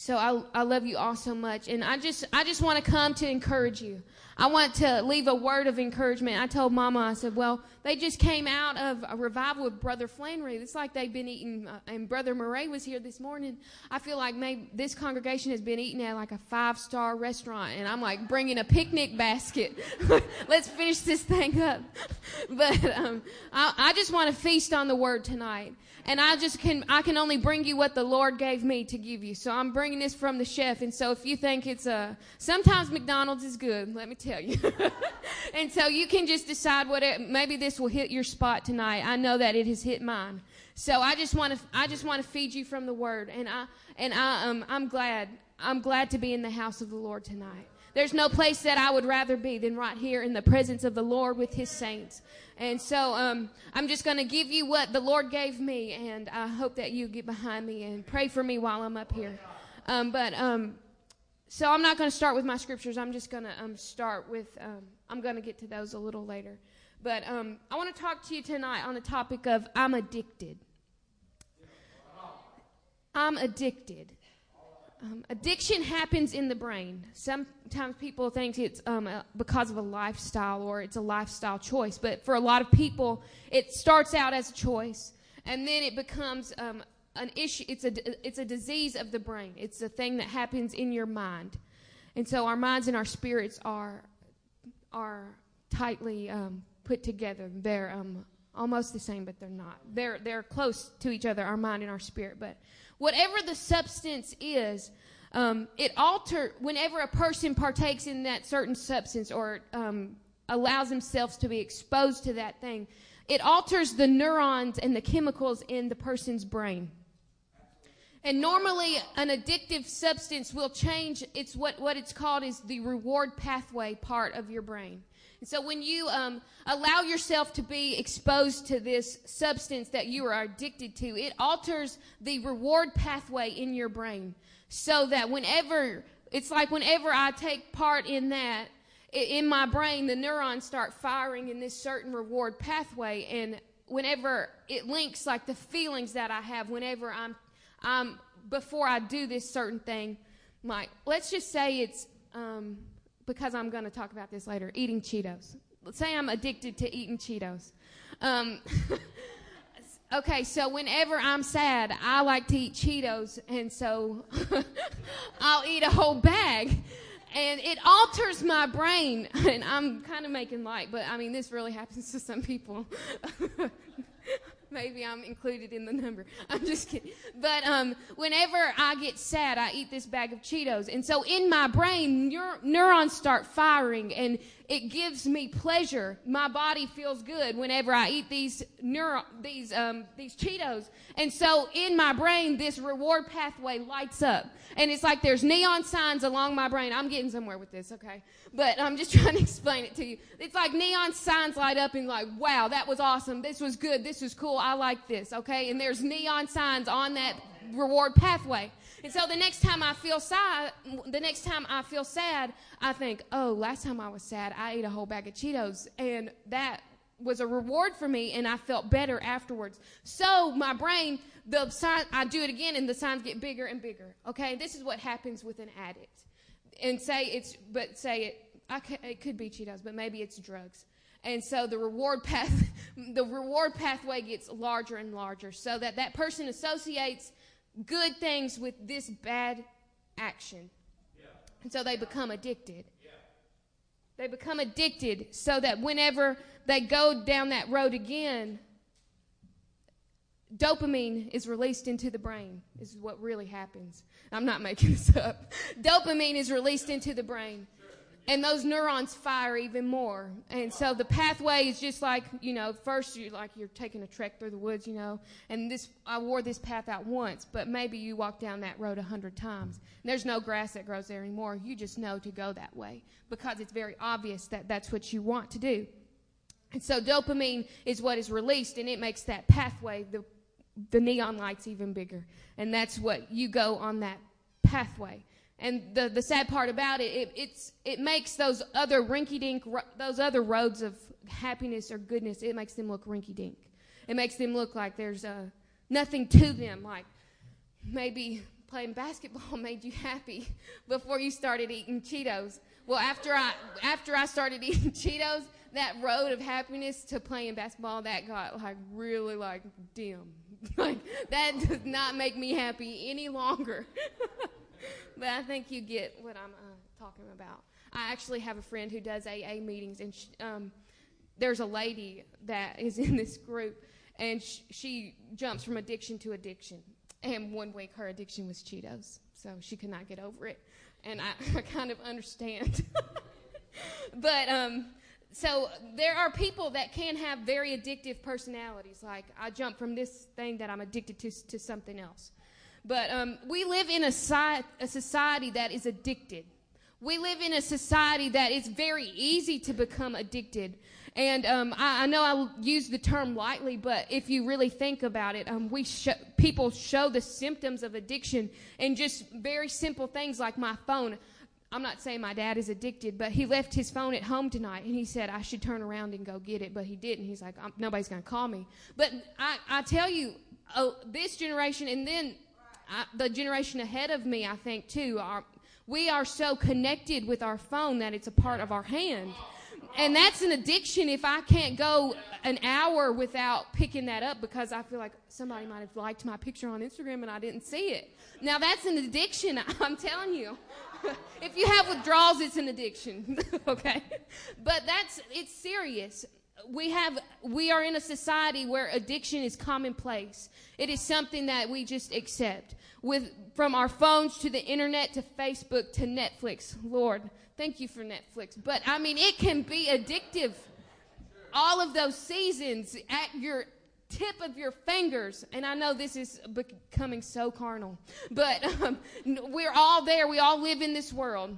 So I, I love you all so much. And I just, I just want to come to encourage you. I want to leave a word of encouragement. I told Mama, I said, well, they just came out of a revival with Brother Flannery. It's like they've been eating, uh, and Brother Murray was here this morning. I feel like maybe this congregation has been eating at like a five star restaurant, and I'm like bringing a picnic basket. Let's finish this thing up. but um, I, I just want to feast on the word tonight and I just can I can only bring you what the Lord gave me to give you. So I'm bringing this from the chef. And so if you think it's a sometimes McDonald's is good, let me tell you. and so you can just decide what it, maybe this will hit your spot tonight. I know that it has hit mine. So I just want to I just want to feed you from the word and I and I um I'm glad I'm glad to be in the house of the Lord tonight. There's no place that I would rather be than right here in the presence of the Lord with his saints. And so um, I'm just going to give you what the Lord gave me, and I hope that you get behind me and pray for me while I'm up here. Um, but um, so I'm not going to start with my scriptures. I'm just going to um, start with, um, I'm going to get to those a little later. But um, I want to talk to you tonight on the topic of I'm addicted. I'm addicted. Um, addiction happens in the brain. Sometimes people think it's a, because of a lifestyle or it's a lifestyle choice, but for a lot of people, it starts out as a choice and then it becomes um, an issue. It's a it's a disease of the brain. It's a thing that happens in your mind, and so our minds and our spirits are are tightly um, put together. They're um, almost the same, but they're not. They're they're close to each other, our mind and our spirit, but whatever the substance is, um, it alter whenever a person partakes in that certain substance or um, allows themselves to be exposed to that thing. It alters the neurons and the chemicals in the person's brain. And normally, an addictive substance will change. It's what, what it's called is the reward pathway part of your brain. And so when you um, allow yourself to be exposed to this substance that you are addicted to, it alters the reward pathway in your brain. So that whenever, it's like whenever I take part in that, in my brain, the neurons start firing in this certain reward pathway. And whenever it links, like the feelings that I have whenever I'm, I'm before I do this certain thing, like, let's just say it's, um, because I'm going to talk about this later, eating Cheetos. Let's say I'm addicted to eating Cheetos. Um, okay, so whenever I'm sad, I like to eat Cheetos, and so I'll eat a whole bag. And it alters my brain, and I'm kind of making light, but I mean, this really happens to some people. Maybe I'm included in the number. I'm just kidding. But um, whenever I get sad, I eat this bag of Cheetos. And so in my brain, neur- neurons start firing and it gives me pleasure. My body feels good whenever I eat these neuro- these um, these Cheetos. And so in my brain, this reward pathway lights up, and it's like there's neon signs along my brain. I'm getting somewhere with this, okay? But I'm just trying to explain it to you. It's like neon signs light up and like, wow, that was awesome. This was good. This was cool. I like this, okay? And there's neon signs on that reward pathway. And so the next time I feel sad, the next time I feel sad, I think, oh, last time I was sad, I ate a whole bag of Cheetos, and that was a reward for me, and I felt better afterwards. So my brain, the sign, I do it again, and the signs get bigger and bigger. Okay, this is what happens with an addict. And say it's, but say it, I, it could be Cheetos, but maybe it's drugs. And so the reward path, the reward pathway gets larger and larger, so that that person associates good things with this bad action. Yeah. And so they become addicted. Yeah. They become addicted so that whenever they go down that road again, dopamine is released into the brain. This is what really happens. I'm not making this up. dopamine is released into the brain and those neurons fire even more. And so the pathway is just like, you know, first you like you're taking a trek through the woods, you know, and this I wore this path out once, but maybe you walk down that road a hundred times. There's no grass that grows there anymore. You just know to go that way because it's very obvious that that's what you want to do. And so dopamine is what is released and it makes that pathway, the the neon lights even bigger. And that's what you go on that pathway. And the, the sad part about it, it, it's, it makes those other rinky dink, those other roads of happiness or goodness, it makes them look rinky dink. It makes them look like there's uh, nothing to them. Like maybe playing basketball made you happy before you started eating Cheetos. Well, after I after I started eating Cheetos, that road of happiness to playing basketball that got like really like dim. like that does not make me happy any longer. but I think you get what I'm uh, talking about. I actually have a friend who does AA meetings, and she, um, there's a lady that is in this group, and sh- she jumps from addiction to addiction. And one week her addiction was Cheetos, so she could not get over it. And I, I kind of understand. but um, so there are people that can have very addictive personalities. Like I jump from this thing that I'm addicted to to something else. But um, we live in a, si- a society that is addicted. We live in a society that is very easy to become addicted. And um, I, I, know I use the term lightly, but if you really think about it, um, we sh- people show the symptoms of addiction in just very simple things like my phone. I'm not saying my dad is addicted, but he left his phone at home tonight, and he said I should turn around and go get it, but he didn't. He's like, nobody's going to call me. But I, I tell you, oh, this generation, and then I, the generation ahead of me, I think too, are we are so connected with our phone that it's a part of our hand and that's an addiction if I can't go an hour without picking that up because I feel like somebody might have liked my picture on Instagram and I didn't see it. Now that's an addiction, I'm telling you. if you have withdrawals, it's an addiction. okay? But that's it's serious. We have we are in a society where addiction is commonplace. It is something that we just accept. With from our phones to the internet to Facebook to Netflix. Lord, Thank you for Netflix. But I mean, it can be addictive. All of those seasons at your tip of your fingers. And I know this is becoming so carnal, but um, we're all there. We all live in this world.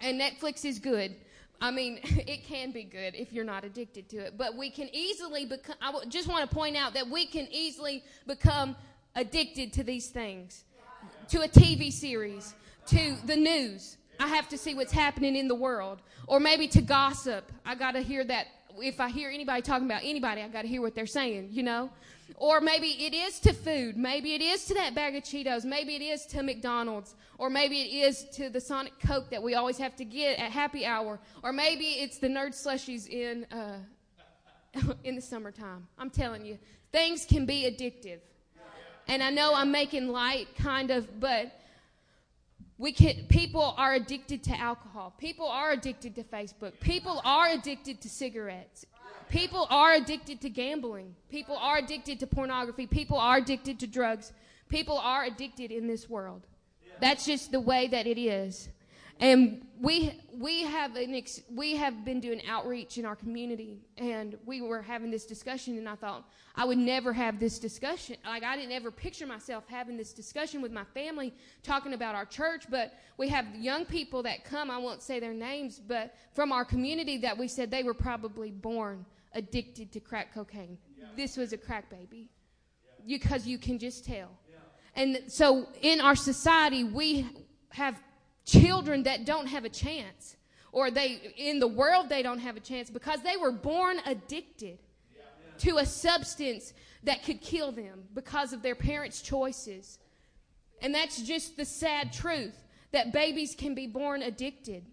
And Netflix is good. I mean, it can be good if you're not addicted to it. But we can easily become, I just want to point out that we can easily become addicted to these things to a TV series, to the news, I have to see what's happening in the world. Or maybe to gossip. I got to hear that. If I hear anybody talking about anybody, I got to hear what they're saying, you know? Or maybe it is to food. Maybe it is to that bag of Cheetos. Maybe it is to McDonald's. Or maybe it is to the Sonic Coke that we always have to get at happy hour. Or maybe it's the nerd slushies in, uh, in the summertime. I'm telling you, things can be addictive. And I know I'm making light, kind of, but we can, people are addicted to alcohol. People are addicted to Facebook. People are addicted to cigarettes. People are addicted to gambling. People are addicted to pornography. People are addicted to drugs. People are addicted in this world. That's just the way that it is. And we we have an ex, we have been doing outreach in our community, and we were having this discussion, and I thought I would never have this discussion. Like I didn't ever picture myself having this discussion with my family, talking about our church. But we have young people that come. I won't say their names, but from our community that we said they were probably born addicted to crack cocaine. Yeah. This was a crack baby, because yeah. you, you can just tell. Yeah. And so in our society, we have children that don't have a chance or they in the world they don't have a chance because they were born addicted to a substance that could kill them because of their parents' choices. And that's just the sad truth that babies can be born addicted.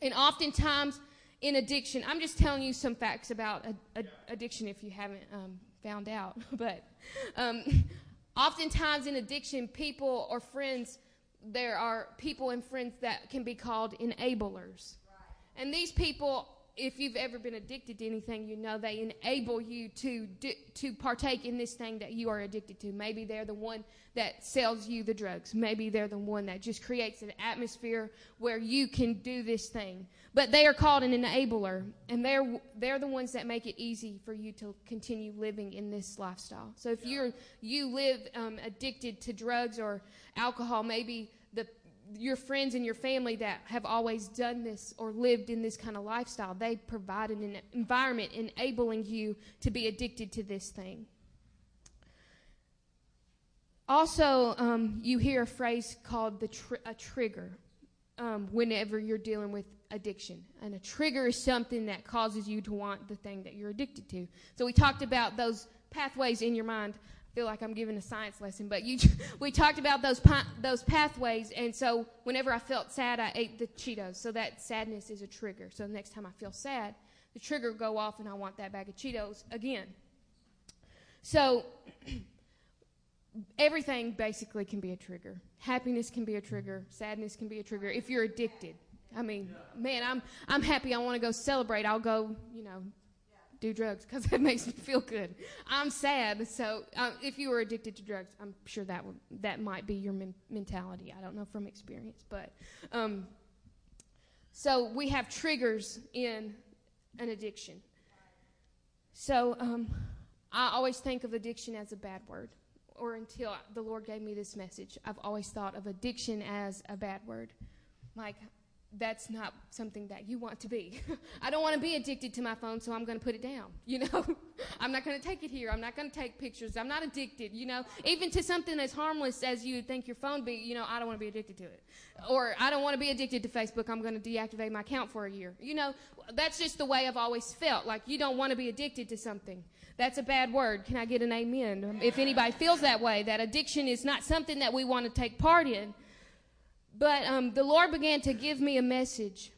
And oftentimes in addiction, I'm just telling you some facts about a, a, addiction if you haven't um, found out. But um, oftentimes in addiction, people or friends there are people and friends that can be called enablers. Right. And these people, if you've ever been addicted to anything, you know they enable you to do, to partake in this thing that you are addicted to. Maybe they're the one that sells you the drugs. Maybe they're the one that just creates an atmosphere where you can do this thing. But they are called an enabler, and they're they're the ones that make it easy for you to continue living in this lifestyle. So if you're you live um, addicted to drugs or alcohol, maybe your friends and your family that have always done this or lived in this kind of lifestyle, they provide an environment enabling you to be addicted to this thing. Also, um, you hear a phrase called the tr- a trigger um, whenever you're dealing with addiction. And a trigger is something that causes you to want the thing that you're addicted to. So we talked about those pathways in your mind feel like I'm giving a science lesson, but you, we talked about those those pathways, and so whenever I felt sad, I ate the Cheetos. So that sadness is a trigger. So the next time I feel sad, the trigger will go off, and I want that bag of Cheetos again. So everything basically can be a trigger. Happiness can be a trigger. Sadness can be a trigger if you're addicted. I mean, man, I'm I'm happy. I want to go celebrate. I'll go, you know, do drugs because it makes me feel good. I'm sad, so uh, if you were addicted to drugs, I'm sure that would, that might be your men- mentality. I don't know from experience, but um, so we have triggers in an addiction. So um, I always think of addiction as a bad word, or until the Lord gave me this message, I've always thought of addiction as a bad word. Like that's not something that you want to be. I don't want to be addicted to my phone, so I'm going to put it down. You know, I'm not going to take it here. I'm not going to take pictures. I'm not addicted. You know, even to something as harmless as you think your phone be. You know, I don't want to be addicted to it, or I don't want to be addicted to Facebook. I'm going to deactivate my account for a year. You know, that's just the way I've always felt. Like you don't want to be addicted to something. That's a bad word. Can I get an amen? If anybody feels that way, that addiction is not something that we want to take part in. But um, the Lord began to give me a message.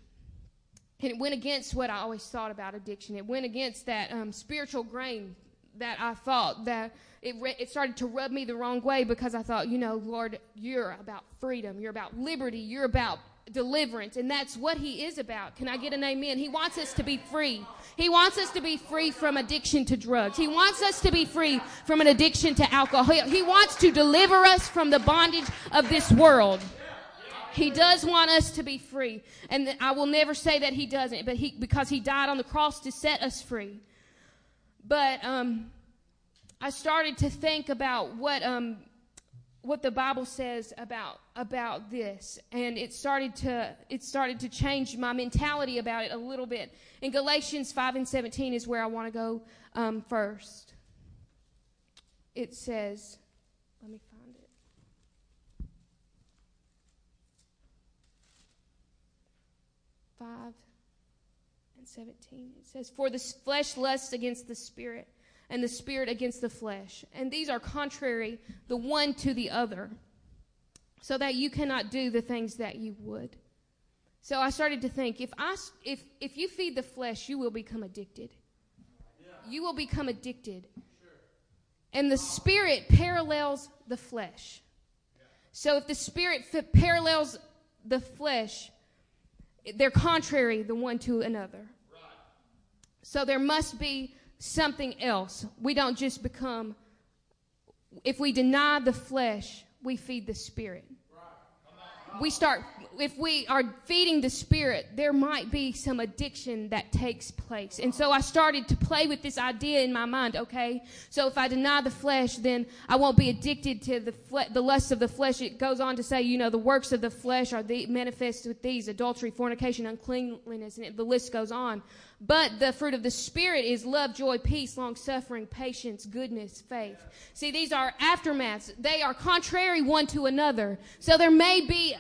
And it went against what I always thought about addiction. It went against that um, spiritual grain that I thought that it, re- it started to rub me the wrong way because I thought, you know, Lord, you're about freedom. You're about liberty. You're about deliverance. And that's what He is about. Can I get an amen? He wants us to be free. He wants us to be free from addiction to drugs. He wants us to be free from an addiction to alcohol. He wants to deliver us from the bondage of this world. He does want us to be free. And I will never say that he doesn't, but he, because he died on the cross to set us free. But, um, I started to think about what, um, what the Bible says about about this, and it started to it started to change my mentality about it a little bit. In Galatians five and seventeen is where I want to go um, first. It says, let me 5 and 17. It says, For the flesh lusts against the spirit, and the spirit against the flesh. And these are contrary the one to the other, so that you cannot do the things that you would. So I started to think if, I, if, if you feed the flesh, you will become addicted. You will become addicted. And the spirit parallels the flesh. So if the spirit f- parallels the flesh, they're contrary the one to another. So there must be something else. We don't just become, if we deny the flesh, we feed the spirit. We start if we are feeding the spirit, there might be some addiction that takes place. And so I started to play with this idea in my mind. Okay, so if I deny the flesh, then I won't be addicted to the fle- the lusts of the flesh. It goes on to say, you know, the works of the flesh are the manifest with these: adultery, fornication, uncleanliness, and it, the list goes on. But the fruit of the Spirit is love, joy, peace, long suffering, patience, goodness, faith. See, these are aftermaths. They are contrary one to another. So there may be,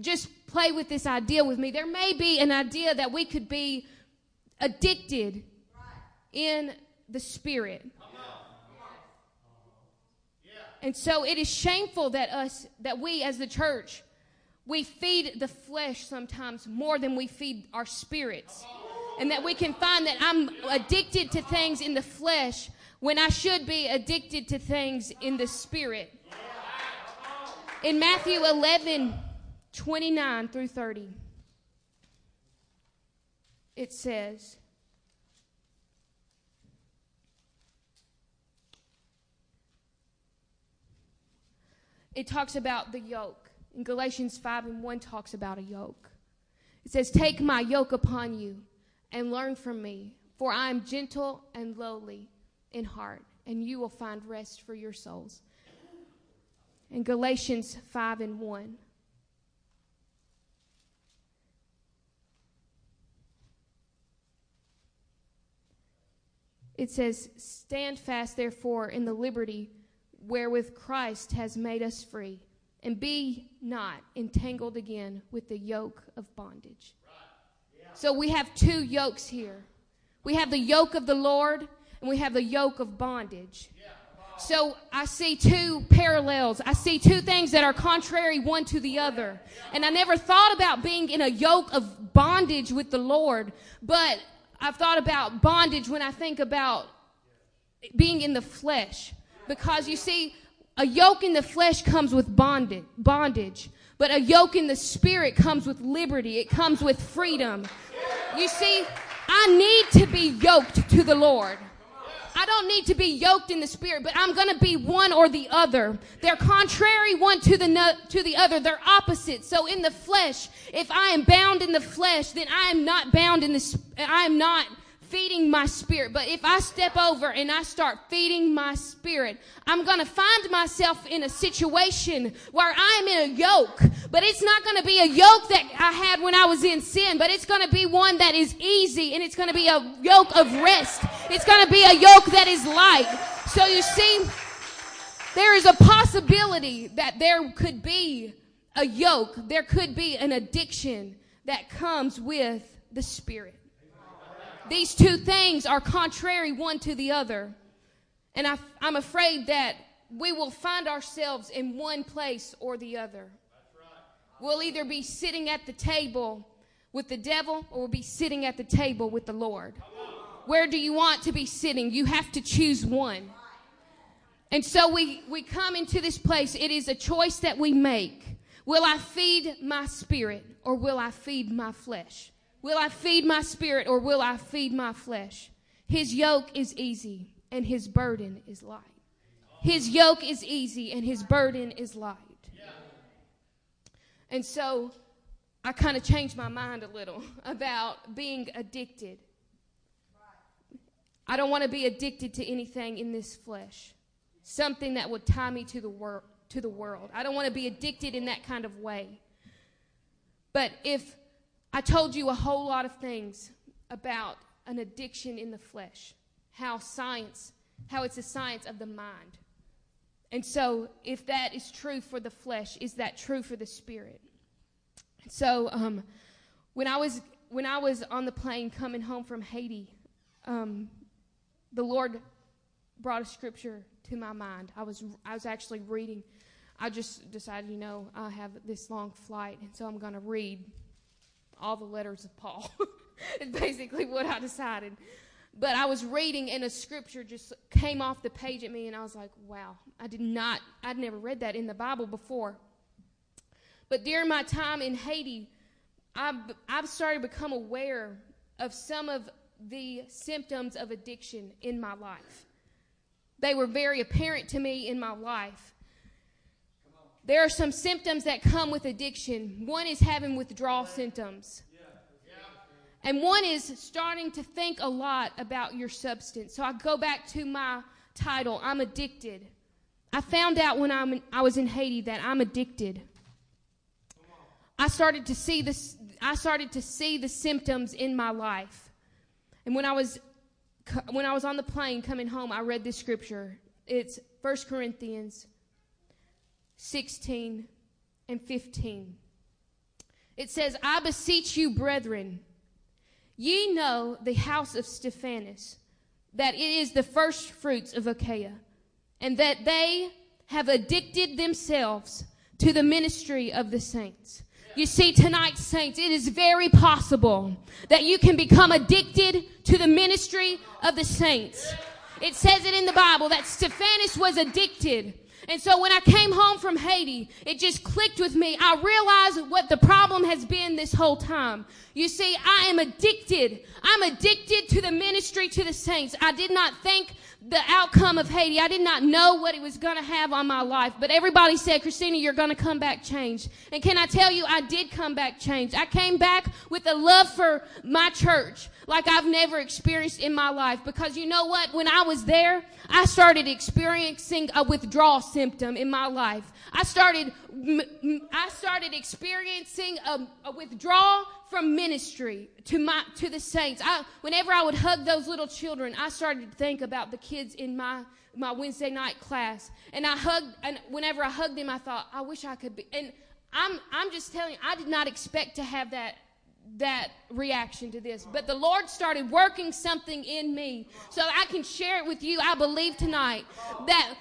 just play with this idea with me, there may be an idea that we could be addicted in the Spirit. And so it is shameful that us, that we as the church, we feed the flesh sometimes more than we feed our spirits and that we can find that I'm addicted to things in the flesh when I should be addicted to things in the spirit. In Matthew 11, 29 through 30, it says, it talks about the yoke. In Galatians 5 and 1 talks about a yoke. It says, Take my yoke upon you and learn from me, for I am gentle and lowly in heart, and you will find rest for your souls. In Galatians 5 and 1. It says, Stand fast, therefore, in the liberty wherewith Christ has made us free, and be not entangled again with the yoke of bondage. So we have two yokes here. We have the yoke of the Lord and we have the yoke of bondage. So I see two parallels. I see two things that are contrary one to the other. And I never thought about being in a yoke of bondage with the Lord, but I've thought about bondage when I think about being in the flesh. Because you see, a yoke in the flesh comes with bondage, bondage. But a yoke in the spirit comes with liberty. It comes with freedom. You see, I need to be yoked to the Lord. I don't need to be yoked in the spirit, but I'm going to be one or the other. They're contrary one to the to the other. They're opposite. So in the flesh, if I am bound in the flesh, then I am not bound in the I am not feeding my spirit. But if I step over and I start feeding my spirit, I'm going to find myself in a situation where I'm in a yoke. But it's not going to be a yoke that I had when I was in sin, but it's going to be one that is easy and it's going to be a yoke of rest. It's going to be a yoke that is light. So you see, there is a possibility that there could be a yoke, there could be an addiction that comes with the Spirit. These two things are contrary one to the other. And I, am afraid that we will find ourselves in one place or the other. We'll either be sitting at the table with the devil or we'll be sitting at the table with the Lord. Where do you want to be sitting? You have to choose one. And so we, we come into this place. It is a choice that we make. Will I feed my spirit or will I feed my flesh? Will I feed my spirit or will I feed my flesh? His yoke is easy and his burden is light. His yoke is easy and his burden is light. And so I kind of changed my mind a little about being addicted. I don't want to be addicted to anything in this flesh. Something that would tie me to the world to the world. I don't want to be addicted in that kind of way. But if I told you a whole lot of things about an addiction in the flesh, how science, how it's a science of the mind. And so, if that is true for the flesh, is that true for the spirit? So, um, when I was when I was on the plane coming home from Haiti, um, the Lord brought a scripture to my mind. I was I was actually reading. I just decided, you know, I have this long flight, and so I'm going to read all the letters of Paul. it's basically what I decided. But I was reading and a scripture just came off the page at me and I was like, wow, I did not, I'd never read that in the Bible before. But during my time in Haiti, I've, I've started to become aware of some of the symptoms of addiction in my life. They were very apparent to me in my life there are some symptoms that come with addiction. One is having withdrawal symptoms. And one is starting to think a lot about your substance. So I go back to my title, I'm addicted. I found out when I'm in, I was in Haiti that I'm addicted. I started to see this I started to see the symptoms in my life. And when I was when I was on the plane coming home, I read this scripture. It's 1 Corinthians 16 and 15. It says, I beseech you, brethren, ye know the house of Stephanas, that it is the first fruits of Achaia, and that they have addicted themselves to the ministry of the saints. You see, tonight, saints, it is very possible that you can become addicted to the ministry of the saints. It says it in the Bible that Stephanas was addicted and so when I came home from Haiti, it just clicked with me. I realized what the problem has been this whole time. You see, I am addicted. I'm addicted to the ministry to the saints. I did not think the outcome of Haiti. I did not know what it was going to have on my life. But everybody said, Christina, you're going to come back changed. And can I tell you, I did come back changed. I came back with a love for my church like I've never experienced in my life. Because you know what? When I was there, I started experiencing a withdrawal symptom in my life. I started, I started experiencing a, a withdrawal from ministry to my, to the saints. I, whenever I would hug those little children, I started to think about the kids in my, my Wednesday night class. And I hugged, and whenever I hugged them, I thought, I wish I could be, and I'm, I'm just telling you, I did not expect to have that that reaction to this. But the Lord started working something in me so I can share it with you. I believe tonight that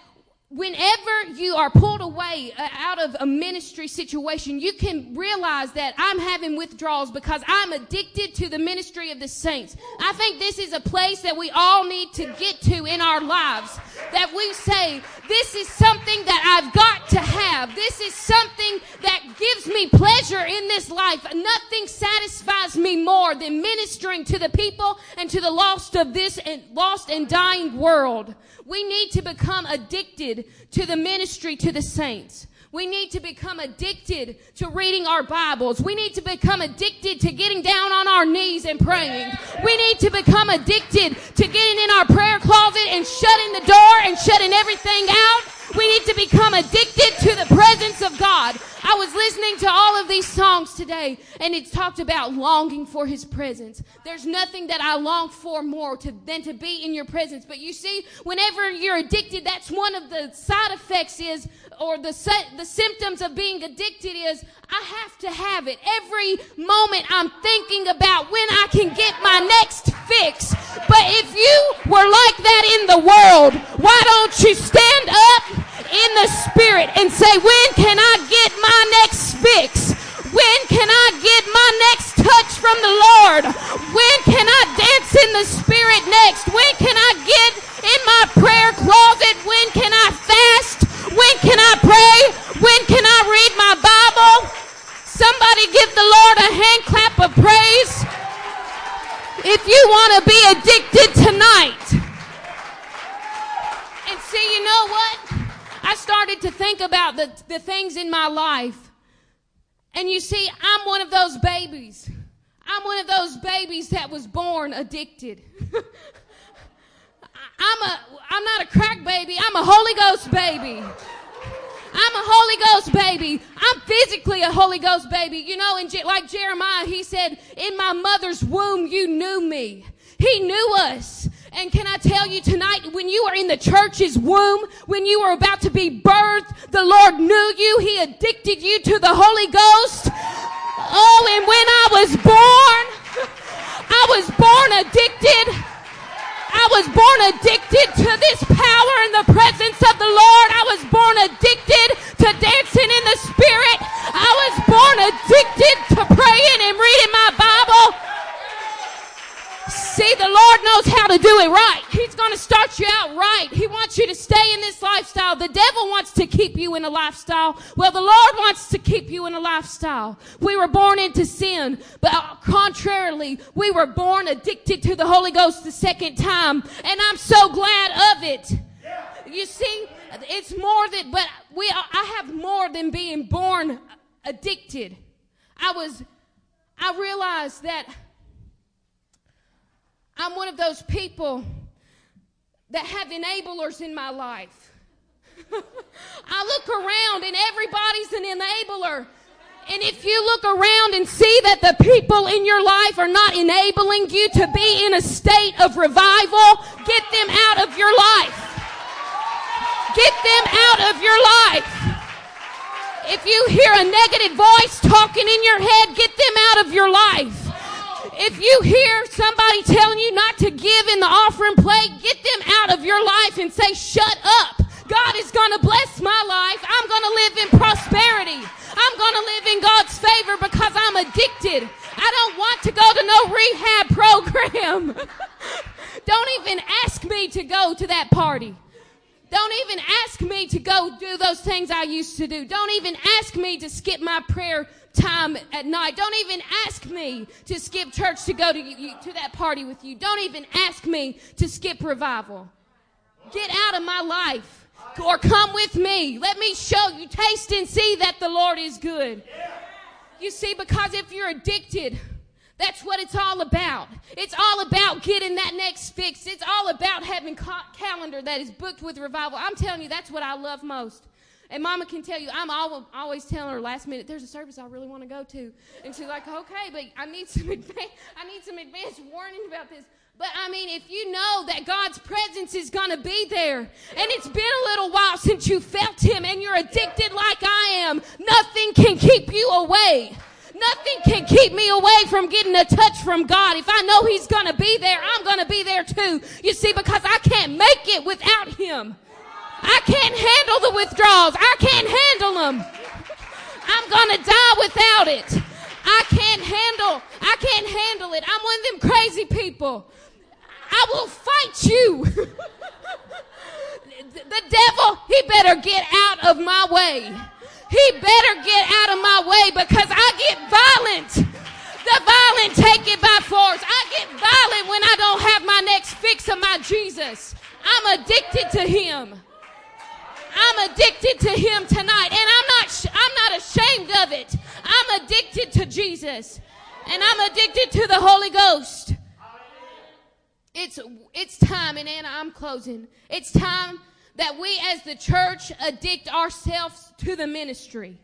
whenever you are pulled away uh, out of a ministry situation, you can realize that I'm having withdrawals because I'm addicted to the ministry of the saints. I think this is a place that we all need to get to in our lives. That we say, this is something that I've got to have. This is something that gives me pleasure in this life. Nothing satisfies me more than ministering to the people and to the lost of this and lost and dying world. We need to become addicted to the ministry to the saints. We need to become addicted to reading our Bibles. We need to become addicted to getting down on our knees and praying. We need to become addicted to getting in our prayer closet and shutting the door and shutting everything out. We need to become addicted to the presence of God. I was listening to all of these songs today and it's talked about longing for his presence. There's nothing that I long for more to, than to be in your presence. But you see, whenever you're addicted, that's one of the side effects is, or the, the symptoms of being addicted is, I have to have it. Every moment I'm thinking about when I can get my next fix. But if you were like that in the world, why don't you stand up in the spirit and say, when can I get my next fix? When can I get my next touch from the Lord? When can I dance in the spirit next? When can I get in my prayer closet? When can I fast? When can I pray? When can I read my Bible? Somebody give the Lord a hand clap of praise. If you want to be addicted tonight. And see, you know what? I started to think about the, the things in my life. And you see, I'm one of those babies. I'm one of those babies that was born addicted. I'm a, I'm not a crack baby. I'm a Holy Ghost baby. I'm a Holy Ghost baby. I'm physically a Holy Ghost baby. You know, and like Jeremiah, he said, in my mother's womb, you knew me. He knew us. And can I tell you tonight, when you were in the church's womb, when you were about to be birthed, the Lord knew you. He addicted you to the Holy Ghost. Oh, and when I was born, I was born addicted. I was born addicted to this power and the presence of the Lord. I was born addicted to dancing in the Spirit. I was born addicted to praying and reading my Bible. See, the Lord knows how to do it right. He's going to start you out right. He wants you to stay in this lifestyle. The devil wants to keep you in a lifestyle. Well, the Lord wants to keep you in a lifestyle. We were born into sin, but contrarily, we were born addicted to the Holy Ghost the second time. And I'm so glad of it. You see, it's more than, but we, I have more than being born addicted. I was, I realized that I'm one of those people that have enablers in my life. I look around and everybody's an enabler. And if you look around and see that the people in your life are not enabling you to be in a state of revival, get them out of your life. Get them out of your life. If you hear a negative voice talking in your head, get them out of your life. If you hear somebody telling you not to give in the offering plate, get them out of your life and say, shut up. God is going to bless my life. I'm going to live in prosperity. I'm going to live in God's favor because I'm addicted. I don't want to go to no rehab program. don't even ask me to go to that party. Don't even ask me to go do those things I used to do. Don't even ask me to skip my prayer time at night. Don't even ask me to skip church to go to you, to that party with you. Don't even ask me to skip revival. Get out of my life or come with me. Let me show you, taste and see that the Lord is good. You see, because if you're addicted, that's what it's all about. It's all about getting that next fix. It's all about having ca- calendar that is booked with revival. I'm telling you, that's what I love most. And Mama can tell you, I'm always telling her last minute, there's a service I really want to go to, and she's like, okay, but I need some advance, I need some advance warning about this. But I mean, if you know that God's presence is going to be there, and it's been a little while since you felt Him, and you're addicted like I am, nothing can keep you away. Nothing can keep me away from getting a touch from God. If I know He's going to be there, I'm going to be there too. You see, because I can't make it without Him. I can't handle the withdrawals. I can't handle them. I'm gonna die without it. I can't handle, I can't handle it. I'm one of them crazy people. I will fight you. the devil, he better get out of my way. He better get out of my way because I get violent. The violent take it by force. I get violent when I don't have my next fix of my Jesus. I'm addicted to him. I'm addicted to him tonight and I'm not I'm not ashamed of it. I'm addicted to Jesus and I'm addicted to the Holy Ghost. It's it's time and Anna I'm closing. It's time that we as the church addict ourselves to the ministry.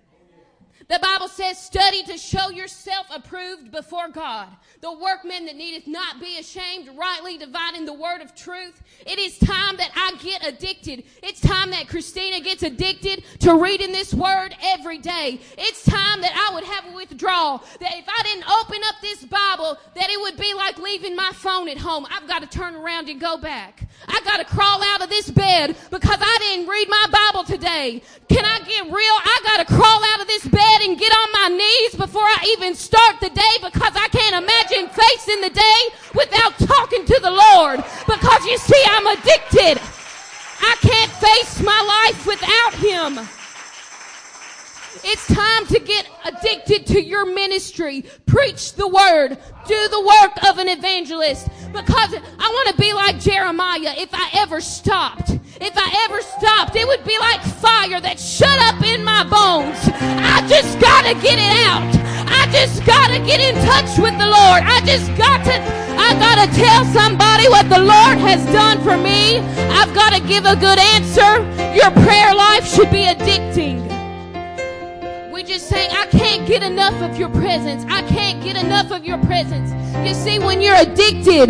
The Bible says, study to show yourself approved before God. The workman that needeth not be ashamed, rightly dividing the word of truth. It is time that I get addicted. It's time that Christina gets addicted to reading this word every day. It's time that I would have a withdrawal. That if I didn't open up this Bible, that it would be like leaving my phone at home. I've got to turn around and go back. I got to crawl out of this bed because I didn't read my Bible today. Can I get real? I got to crawl out get on my knees before I even start the day because I can't imagine facing the day without talking to the Lord. Because you see, I'm addicted. I can't face my life without Him. It's time to get addicted to your ministry. Preach the word. Do the work of an evangelist. Because I want to be like Jeremiah if I ever stopped. If I ever stopped, it would be like fire that shut up in my bones. I just gotta get it out. I just gotta get in touch with the Lord. I just got to, I gotta tell somebody what the Lord has done for me. I've gotta give a good answer. Your prayer life should be addicting just saying, I can't get enough of your presence. I can't get enough of your presence. You see, when you're addicted,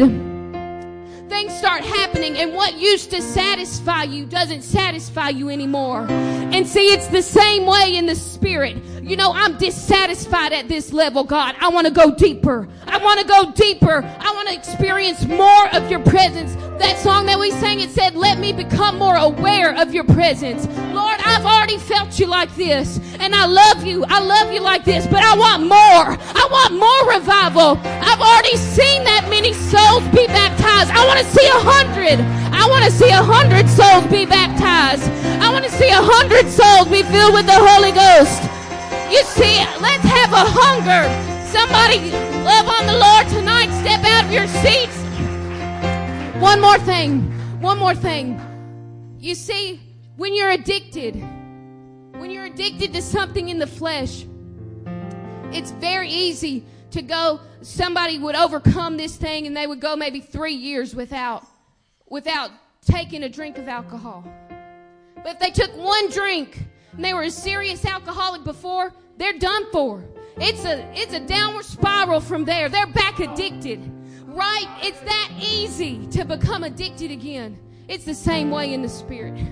things start happening and what used to satisfy you doesn't satisfy you anymore. And see, it's the same way in the spirit. You know, I'm dissatisfied at this level, God. I want to go deeper. I want to go deeper. I want to experience more of your presence. That song that we sang, it said, let me become more aware of your presence. Lord, I've already felt you like this and I love you. I love you like this, but I want more. I want more revival. I've already seen that many souls be baptized. I want to see a hundred. I want to see a hundred souls be baptized. I want to see a hundred souls be filled with the Holy Ghost. You see, let's have a hunger. Somebody love on the Lord tonight. Step out of your seats. One more thing. One more thing. You see, when you're addicted, when you're addicted to something in the flesh, it's very easy to go, somebody would overcome this thing and they would go maybe three years without, without taking a drink of alcohol. But if they took one drink and they were a serious alcoholic before, they're done for. It's a, it's a downward spiral from there. They're back addicted right? It's that easy to become addicted again. It's the same way in the spirit.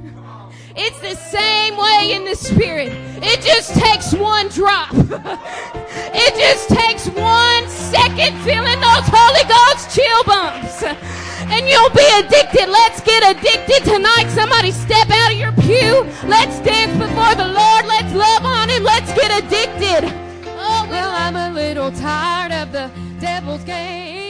It's the same way in the spirit. It just takes one drop. it just takes one second feeling those Holy Ghost chill bumps and you'll be addicted. Let's get addicted tonight. Somebody step out of your pew. Let's dance before the Lord. Let's love on Him. Let's get addicted. Oh, well, I'm a little tired of the devil's game.